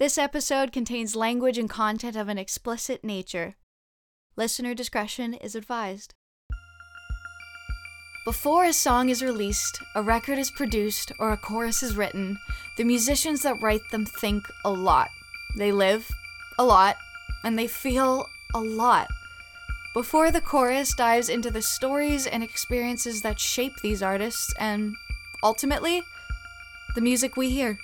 This episode contains language and content of an explicit nature. Listener discretion is advised. Before a song is released, a record is produced, or a chorus is written, the musicians that write them think a lot. They live a lot, and they feel a lot. Before the chorus dives into the stories and experiences that shape these artists, and ultimately, the music we hear.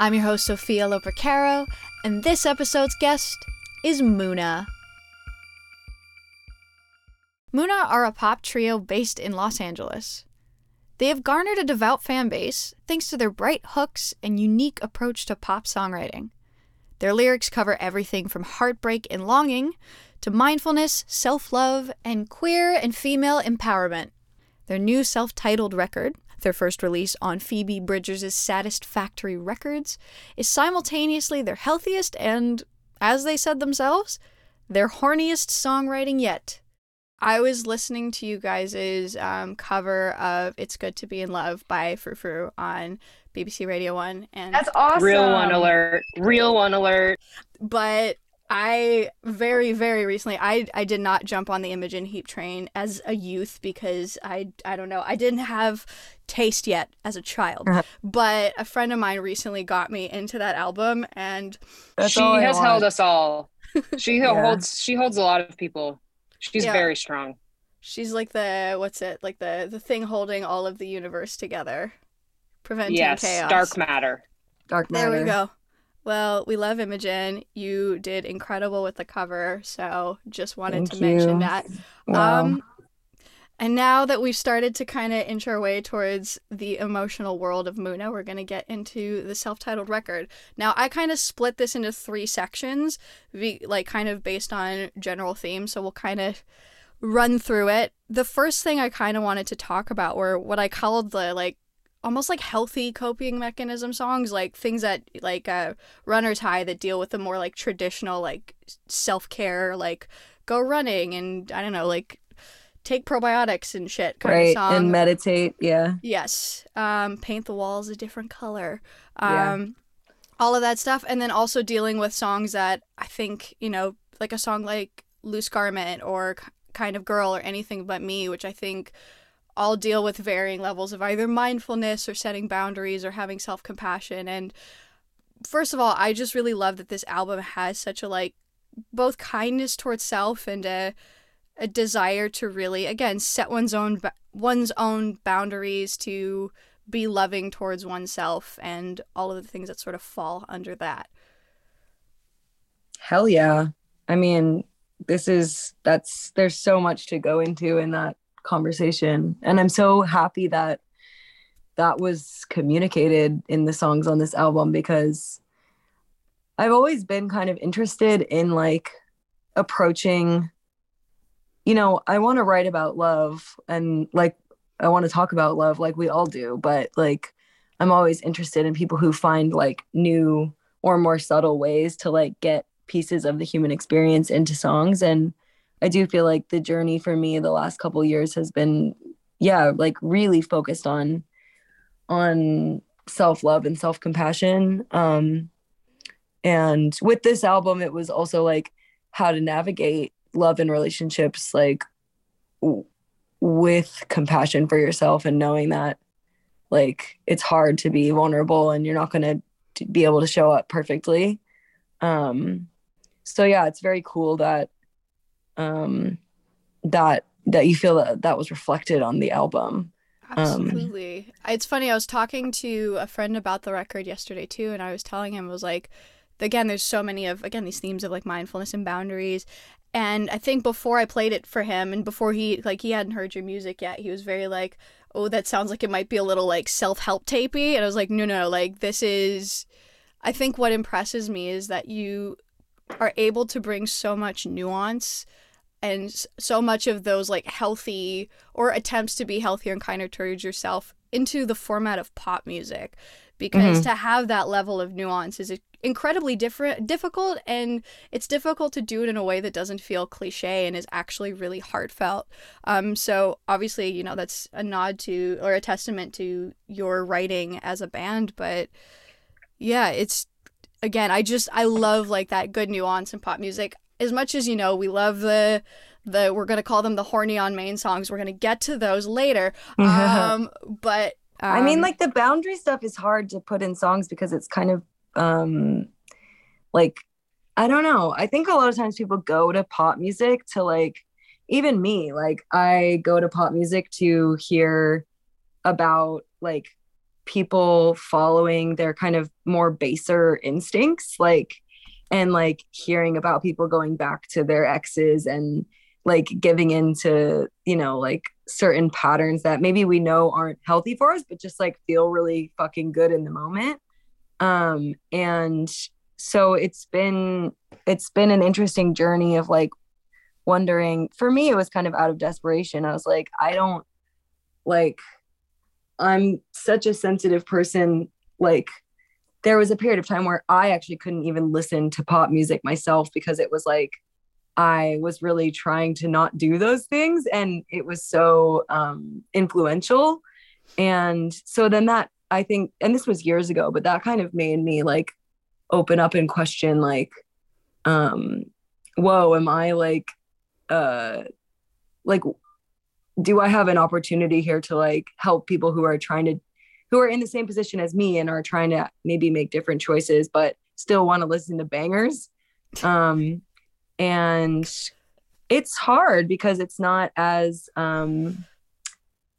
I'm your host, Sophia Lopercaro, and this episode's guest is Muna. Muna are a pop trio based in Los Angeles. They have garnered a devout fan base thanks to their bright hooks and unique approach to pop songwriting. Their lyrics cover everything from heartbreak and longing to mindfulness, self love, and queer and female empowerment. Their new self titled record, their first release on Phoebe Bridgers' Saddest Factory Records, is simultaneously their healthiest and, as they said themselves, their horniest songwriting yet. I was listening to you guys' um, cover of It's Good to Be in Love by Frou Frou on BBC Radio 1. and That's awesome. Real one alert. Real one alert. But I very very recently I I did not jump on the Imogen Heap train as a youth because I I don't know I didn't have taste yet as a child. Uh-huh. But a friend of mine recently got me into that album and That's she has want. held us all. She Yeah. holds she holds a lot of people. She's Yeah. very strong. she's like the what's it like the the thing holding all of the universe together preventing yes. chaos. Dark matter. Dark matter. There we go. Well, we love Imogen. You did incredible with the cover, so just wanted Thank to mention that. Wow. Um, and now that we've started to kind of inch our way towards the emotional world of Muna, we're going to get into the self-titled record. Now, I kind of split this into three sections, like kind of based on general themes. So we'll kind of run through it. The first thing I kind of wanted to talk about were what I called the like almost like healthy coping mechanism songs, like things that like uh, Runner's High that deal with the more like traditional like self-care, like go running and I don't know, like take probiotics and shit kind right. of song. And meditate. Yeah. Yes. Um, paint the walls a different color. Yeah. Um, all of that stuff. And then also dealing with songs that I think, you know, like a song like Loose Garment or Kind of Girl or Anything But Me, which I think all deal with varying levels of either mindfulness or setting boundaries or having self compassion. And first of all, I just really love that this album has such a like both kindness towards self and a a desire to really again set one's own one's own boundaries to be loving towards oneself and all of the things that sort of fall under that. Hell yeah. I mean, this is that's there's so much to go into in that conversation. And I'm so happy that that was communicated in the songs on this album because I've always been kind of interested in like approaching you know, I want to write about love and like I want to talk about love like we all do, but like I'm always interested in people who find like new or more subtle ways to like get pieces of the human experience into songs and I do feel like the journey for me the last couple years has been yeah, like really focused on on self-love and self-compassion. Um and with this album it was also like how to navigate love and relationships like with compassion for yourself and knowing that like it's hard to be vulnerable and you're not going to be able to show up perfectly. Um so yeah it's very cool that um that that you feel that that was reflected on the album Um, Absolutely. it's funny, I was talking to a friend about the record yesterday too, and I was telling him, I was like, again, there's so many of, again, these themes of like mindfulness and boundaries. And I think before I played it for him and before he, like, he hadn't heard your music yet, he was very like, oh, that sounds like it might be a little like self help tapey. And I was like, no, no, like, this is I think what impresses me is that you are able to bring so much nuance and so much of those like healthy or attempts to be healthier and kinder towards yourself into the format of pop music. Because to have that level of nuance is incredibly different difficult and it's difficult to do it in a way that doesn't feel cliche and is actually really heartfelt. Um so obviously you know that's a nod to or a testament to your writing as a band but yeah it's again i just i love like that good nuance in pop music as much as you know we love the the we're going to call them the horny on main songs we're going to get to those later um but I mean, um, like the boundary stuff is hard to put in songs because it's kind of um like I don't know. I think a lot of times people go to pop music to like even me, like I go to pop music to hear about like people following their kind of more baser instincts, like and like hearing about people going back to their exes and like giving into, you know, like certain patterns that maybe we know aren't healthy for us, but just like feel really fucking good in the moment. Um, and so it's been it's been an interesting journey of like wondering for me it was kind of out of desperation. I was like, I don't like I'm such a sensitive person. Like there was a period of time where I actually couldn't even listen to pop music myself because it was like I was really trying to not do those things and it was so um, influential. And so then that I think, and this was years ago, but that kind of made me like open up and question like, um, whoa, am I like, uh, like, do I have an opportunity here to like help people who are trying to, who are in the same position as me and are trying to maybe make different choices, but still want to listen to bangers? Um, and it's hard because it's not as um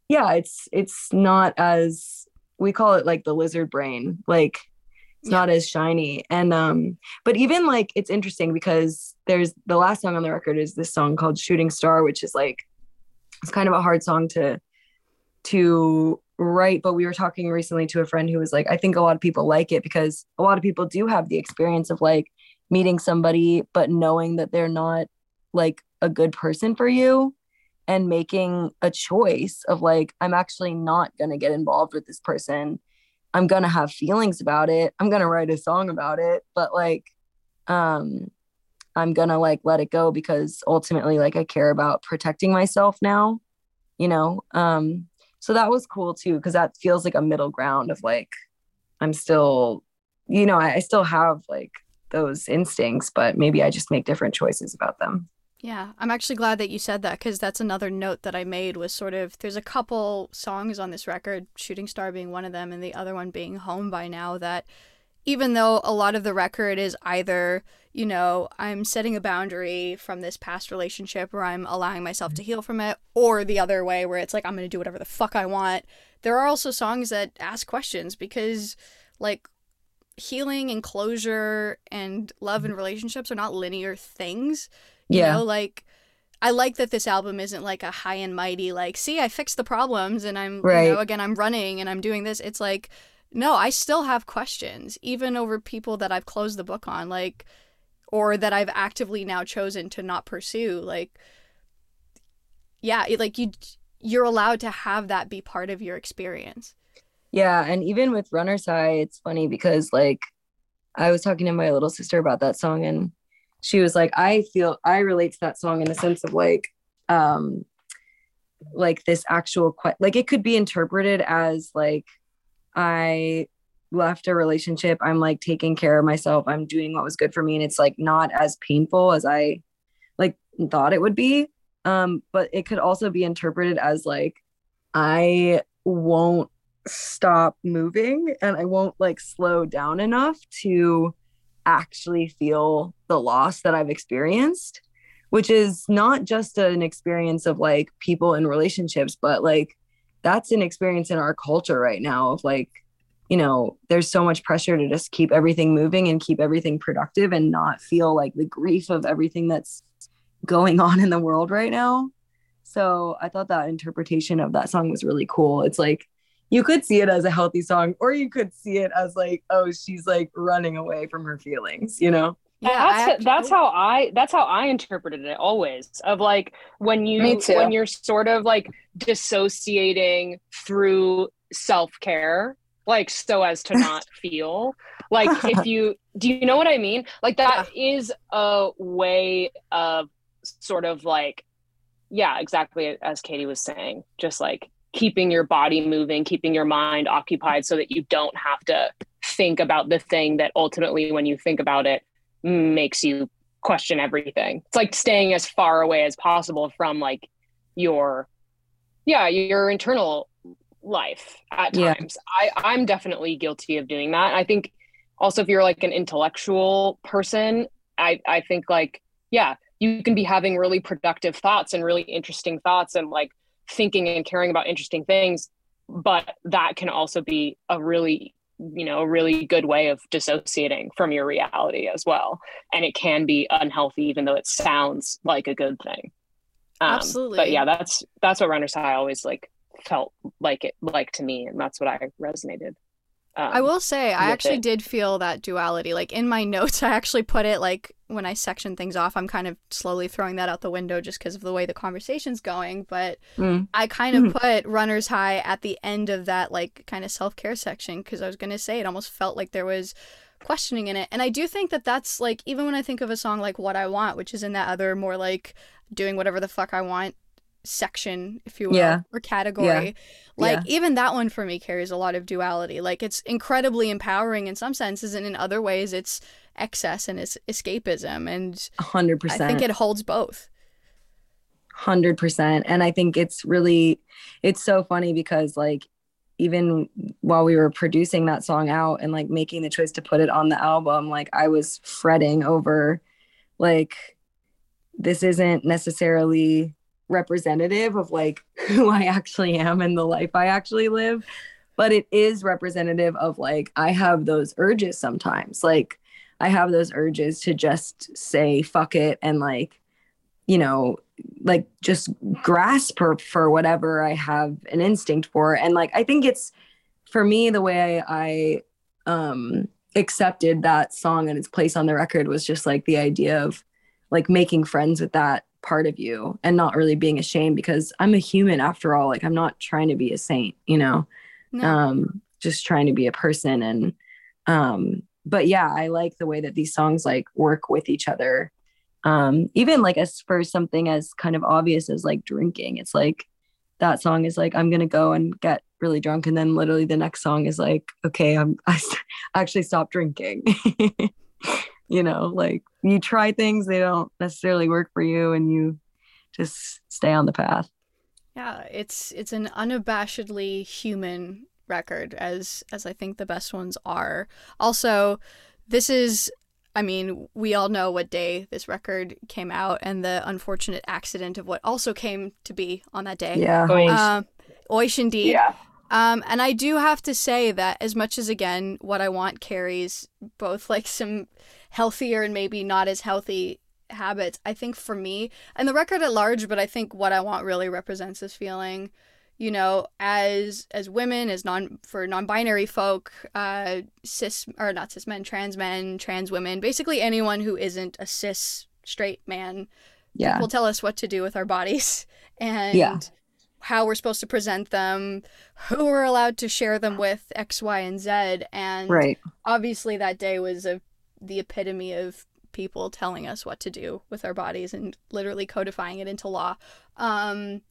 yeah it's it's not as we call it like the lizard brain like it's Yeah. not as shiny and um but even like it's interesting because there's the last song on the record is this song called shooting star which is like it's kind of a hard song to to write but we were talking recently to a friend who was like i think a lot of people like it because a lot of people do have the experience of like meeting somebody but knowing that they're not like a good person for you and making a choice of like i'm actually not going to get involved with this person. I'm going to have feelings about it. I'm going to write a song about it but like um i'm going to like let it go because ultimately like i care about protecting myself now you know um so that was cool too because that feels like a middle ground of like i'm still you know I, I still have like those instincts but maybe i just make different choices about them. Yeah, I'm actually glad that you said that because that's another note that I made was sort of there's a couple songs on this record, Shooting Star being one of them, and the other one being Home by Now, that even though a lot of the record is either, you know, I'm setting a boundary from this past relationship or I'm allowing myself to heal from it, or the other way where it's like I'm going to do whatever the fuck I want, there are also songs that ask questions because, like, healing and closure and love and relationships are not linear things. You Yeah. know, like I like that this album isn't like a high and mighty, like, see, I fixed the problems and I'm, Right. you know, again, I'm running and I'm doing this. It's like, no, I still have questions, even over people that I've closed the book on, like, or that I've actively now chosen to not pursue. Like, yeah, like you, you're allowed to have that be part of your experience. Yeah, and even with Runner's High, it's funny because like I was talking to my little sister about that song and she was like, I feel I relate to that song in the sense of like um like this actual que- like it could be interpreted as like I left a relationship, I'm like taking care of myself, I'm doing what was good for me and it's like not as painful as I like thought it would be. Um but it could also be interpreted as like I won't stop moving and I won't like slow down enough to actually feel the loss that I've experienced, which is not just an experience of like people in relationships, but like that's an experience in our culture right now of like, you know, there's so much pressure to just keep everything moving and keep everything productive and not feel like the grief of everything that's going on in the world right now. So I thought that interpretation of that song was really cool. It's like, you could see it as a healthy song, or you could see it as like, oh, she's like running away from her feelings, you know? Yeah, that's actually- that's how I that's how I interpreted it always. Of like when you when you're sort of like dissociating through self care, like so as to not feel like if you do you know what I mean? Like that is a way of sort of like yeah, exactly as Katie was saying, just like keeping your body moving, keeping your mind occupied so that you don't have to think about the thing that ultimately when you think about it makes you question everything. It's like staying as far away as possible from like your yeah, your internal life at Yeah. times. I I'm definitely guilty of doing that. I think also if you're like an intellectual person, I I think like yeah, you can be having really productive thoughts and really interesting thoughts and like thinking and caring about interesting things, but that can also be a really you know a really good way of dissociating from your reality as well and it can be unhealthy even though it sounds like a good thing um, Absolutely. but yeah that's that's what runner's high always like felt like it like to me and that's what i resonated um, I will say, I actually it. did feel that duality. Like in my notes, I actually put it like when I section things off, I'm kind of slowly throwing that out the window just because of the way the conversation's going. But Mm. I kind of put runner's high at the end of that, like kind of self care section because I was going to say it almost felt like there was questioning in it. And I do think that that's like, even when I think of a song like What I Want, which is in that other more like doing whatever the fuck I want section, if you will, Yeah. or category. Like Yeah. even that one for me carries a lot of duality. Like it's incredibly empowering in some senses, and in other ways, it's excess and it's escapism. And hundred percent, I think it holds both. hundred percent and i think it's really it's so funny because like even while we were producing that song out and like making the choice to put it on the album like i was fretting over like this isn't necessarily representative of like who i actually am and the life i actually live but it is representative of like i have those urges sometimes like i have those urges to just say fuck it and like you know like just grasp for, for whatever I have an instinct for. And like I think it's for me the way I um accepted that song and its place on the record was just like the idea of like making friends with that part of you and not really being ashamed because I'm a human after all. Like I'm not trying to be a saint, you know. No. Um just trying to be a person and um but yeah, I like the way that these songs like work with each other um even like as for something as kind of obvious as like drinking it's like that song is like i'm gonna go and get really drunk and then literally the next song is like okay i'm I actually stop drinking you know like you try things they don't necessarily work for you and you just stay on the path Yeah, it's it's an unabashedly human record as as I think the best ones are. Also, this is I mean, we all know what day this record came out and the unfortunate accident of what also came to be on that day. yeah Oish. Um, oish indeed. Yeah. Um, and I do have to say that as much as again, what I want carries both like some healthier and maybe not as healthy habits. I think for me and the record at large, but I think what I want really represents this feeling. You know, as as women, as non for non-binary folk, uh, cis or not cis men, trans men, trans women, basically anyone who isn't a cis straight man yeah will tell us what to do with our bodies and Yeah. how we're supposed to present them, who we're allowed to share them with, X, Y, and Z. And right obviously, that day was a, the epitome of people telling us what to do with our bodies and literally codifying it into law. Um,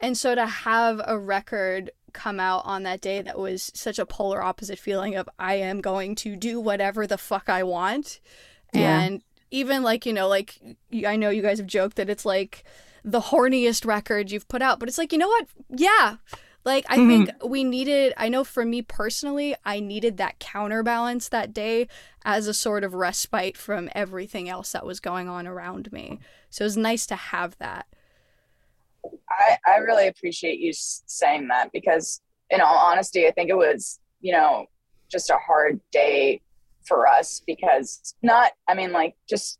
and so to have a record come out on that day that was such a polar opposite feeling of I am going to do whatever the fuck I want. Yeah. And even like, you know, like I know you guys have joked that it's like the horniest record you've put out, but it's like, you know what? Yeah. Like I think mm-hmm. we needed I know for me personally, I needed that counterbalance that day as a sort of respite from everything else that was going on around me. So it was nice to have that. I, I really appreciate you saying that because, in all honesty, I think it was, you know, just a hard day for us because not, I mean, like just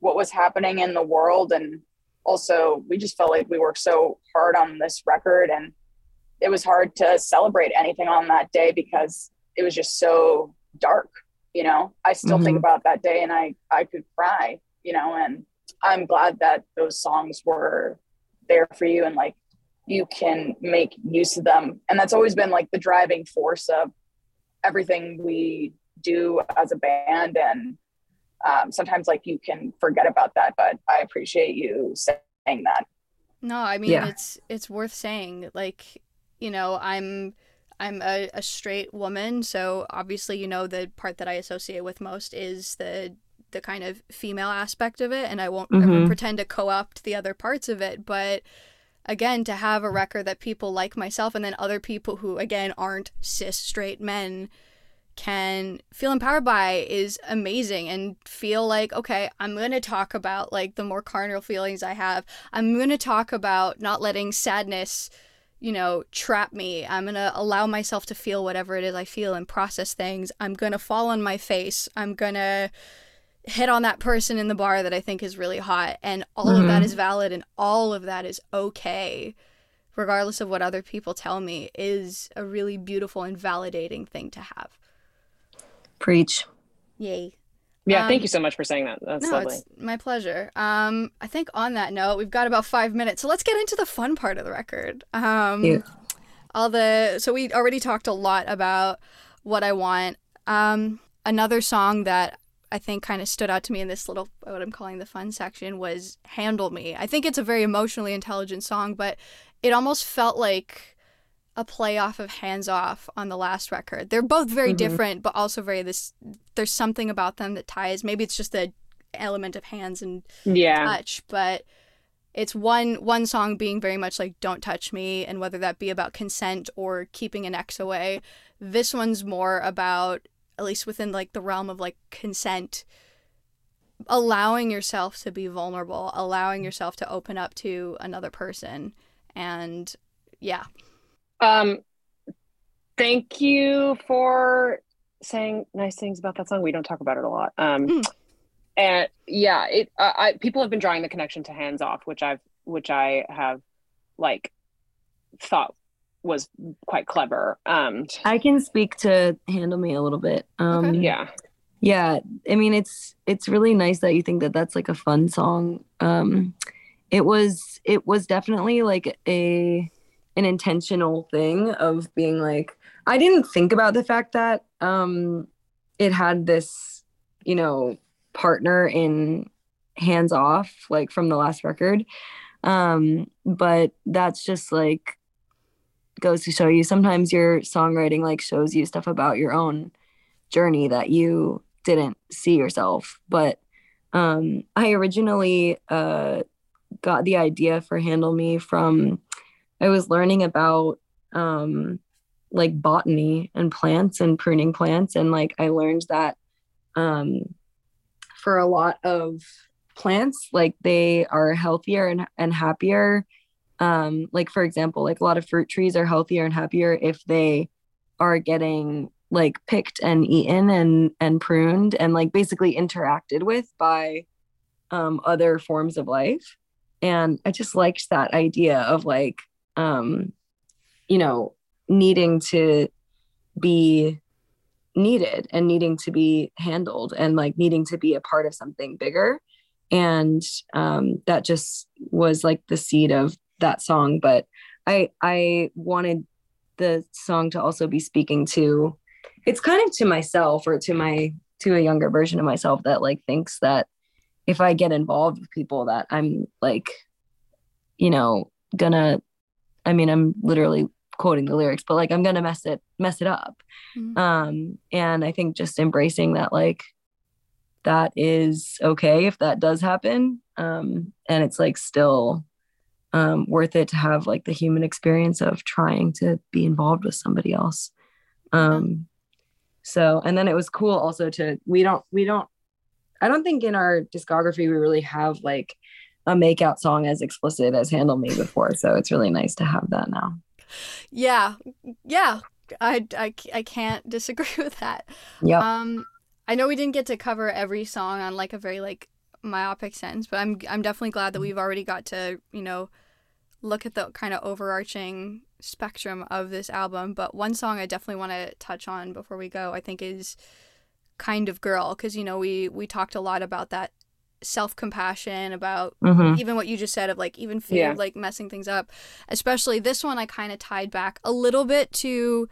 what was happening in the world. And also, we just felt like we worked so hard on this record and it was hard to celebrate anything on that day because it was just so dark you know? I still mm-hmm. think about that day and i i could cry you know? And i'm glad that those songs were there for you and like you can make use of them. And that's always been like the driving force of everything we do as a band. And um, sometimes like you can forget about that but i appreciate you saying that. No i mean yeah. it's it's worth saying like you know i'm i'm a, a straight woman. So obviously you know the part that i associate with most is the the kind of female aspect of it. And i won't mm-hmm. pretend to co-opt the other parts of it. But again to have a record that people like myself and then other people who again aren't cis straight men can feel empowered by is amazing and feel like okay i'm going to talk about like the more carnal feelings i have. I'm going to talk about not letting sadness you know trap me i'm going to allow myself to feel whatever it is i feel and process things i'm going to fall on my face i'm going to hit on that person in the bar that I think is really hot and all mm-hmm. of that mm-hmm. valid and all of that is okay regardless of what other people tell me is a really beautiful and validating thing to have. Preach. Yay. Yeah, um, thank you so much for saying that. That's no, lovely. It's my pleasure. Um, I think on that note, we've got about five minutes, so let's get into the fun part of the record. Um, yeah. all the so we already talked a lot about what I want. Um, another song that I think kind of stood out to me in this little what I'm calling the fun section was Handle Me. I think it's a very emotionally intelligent song, but it almost felt like a play off of Hands Off on the last record. They're both very mm-hmm. different, but also very this there's something about them that ties. Maybe it's just the element of hands and yeah. touch, but it's one one song being very much like don't touch me and whether that be about consent or keeping an ex away. This one's more about at least within like the realm of like consent allowing yourself to be vulnerable allowing yourself to open up to another person and yeah um thank you for saying nice things about that song we don't talk about it a lot um mm. and yeah it uh, I people have been drawing the connection to hands off which I've which I have like thought was quite clever. Um, I can speak to handle me a little bit. Um, okay. Yeah, yeah. I mean, it's it's really nice that you think that that's like a fun song. Um, it was it was definitely like a an intentional thing of being like I didn't think about the fact that um, it had this you know partner in hands off like from the last record. Um but that's just like goes to show you sometimes your songwriting like shows you stuff about your own journey that you didn't see yourself. But um i originally uh got the idea for handle me from i was learning about um like botany and plants and pruning plants. And like i learned that um for a lot of plants like they are healthier and, and happier. Um, like for example like a lot of fruit trees are healthier and happier if they are getting like picked and eaten and and pruned and like basically interacted with by um, other forms of life. And i just liked that idea of like um, you know needing to be needed and needing to be handled and like needing to be a part of something bigger. And um, that just was like the seed of that song. But i i wanted the song to also be speaking to it's kind of to myself or to my to a younger version of myself that like thinks that if i get involved with people that i'm like you know gonna i mean i'm literally quoting the lyrics but like i'm gonna mess it mess it up mm-hmm. um and i think just embracing that like that is okay if that does happen um and it's like still um, worth it to have like the human experience of trying to be involved with somebody else. Um, so, and then it was cool also to, we don't, we don't, I don't think in our discography we really have like a makeout song as explicit as Handle Me before. So it's really nice to have that now. Yeah. Yeah. I, I, I can't disagree with that. Yeah. Um, I know we didn't get to cover every song on like a very like myopic sense, but I'm I'm definitely glad that we've already got to, you know, look at the kind of overarching spectrum of this album, but one song I definitely want to touch on before we go, I think is kind of girl because you know we we talked a lot about that self-compassion about Mhm. even what you just said of like even fear Yeah. of like messing things up especially this one i kind of tied back a little bit to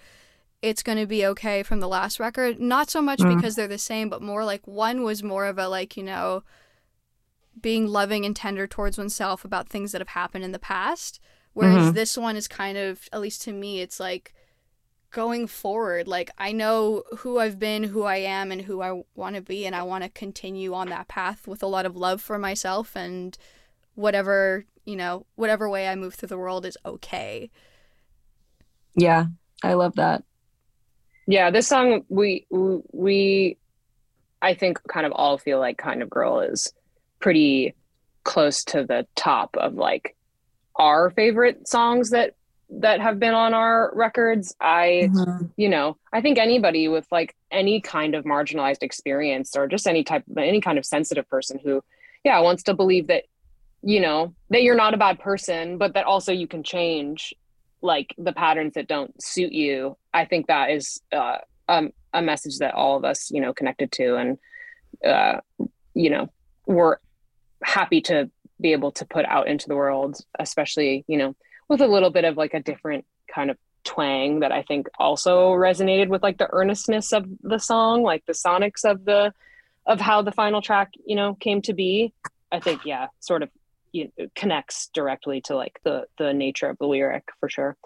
it's going to be okay from the last record not so much Mm. because they're the same but more like one was more of a like you know being loving and tender towards oneself about things that have happened in the past whereas Mhm. this one is kind of at least to me it's like going forward like i know who i've been who i am and who i want to be and i want to continue on that path with a lot of love for myself and whatever you know whatever way i move through the world is okay Yeah, I love that. Yeah, this song we we I think kind of all feel like kind of girl is pretty close to the top of like our favorite songs that that have been on our records. I you know, I think anybody with like any kind of marginalized experience or just any type of any kind of sensitive person who yeah, wants to believe that you know, that you're not a bad person, but that also you can change like the patterns that don't suit you. I think that is uh, um, a message that all of us, you know, connected to and uh, you know, we're happy to be able to put out into the world, especially, you know, with a little bit of like a different kind of twang that I think also resonated with like the earnestness of the song, like the sonics of the of how the final track, you know, came to be. I think yeah, sort of you know, connects directly to like the the nature of the lyric for sure.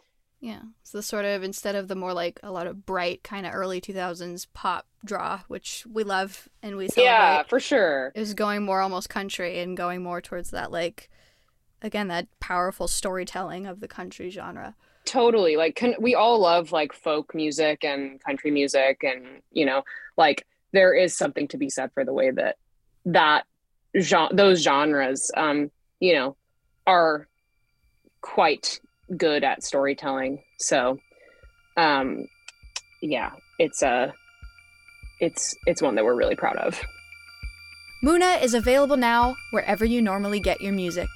yeah So the sort of instead of the more like a lot of bright kind of early 2000s pop draw which we love and we celebrate Yeah, for sure. is going more almost country and going more towards that like again that powerful storytelling of the country genre. Totally. Like can, we all love like folk music and country music and you know like there is something to be said for the way that that genre those genres um you know are quite good at storytelling. So um yeah it's a it's it's one that we're really proud of. Muna is available now wherever you normally get your music.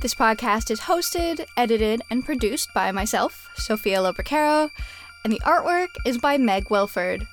This podcast is hosted, edited, and produced by myself, Sophia Lopercaro, and the artwork is by Meg Wilford.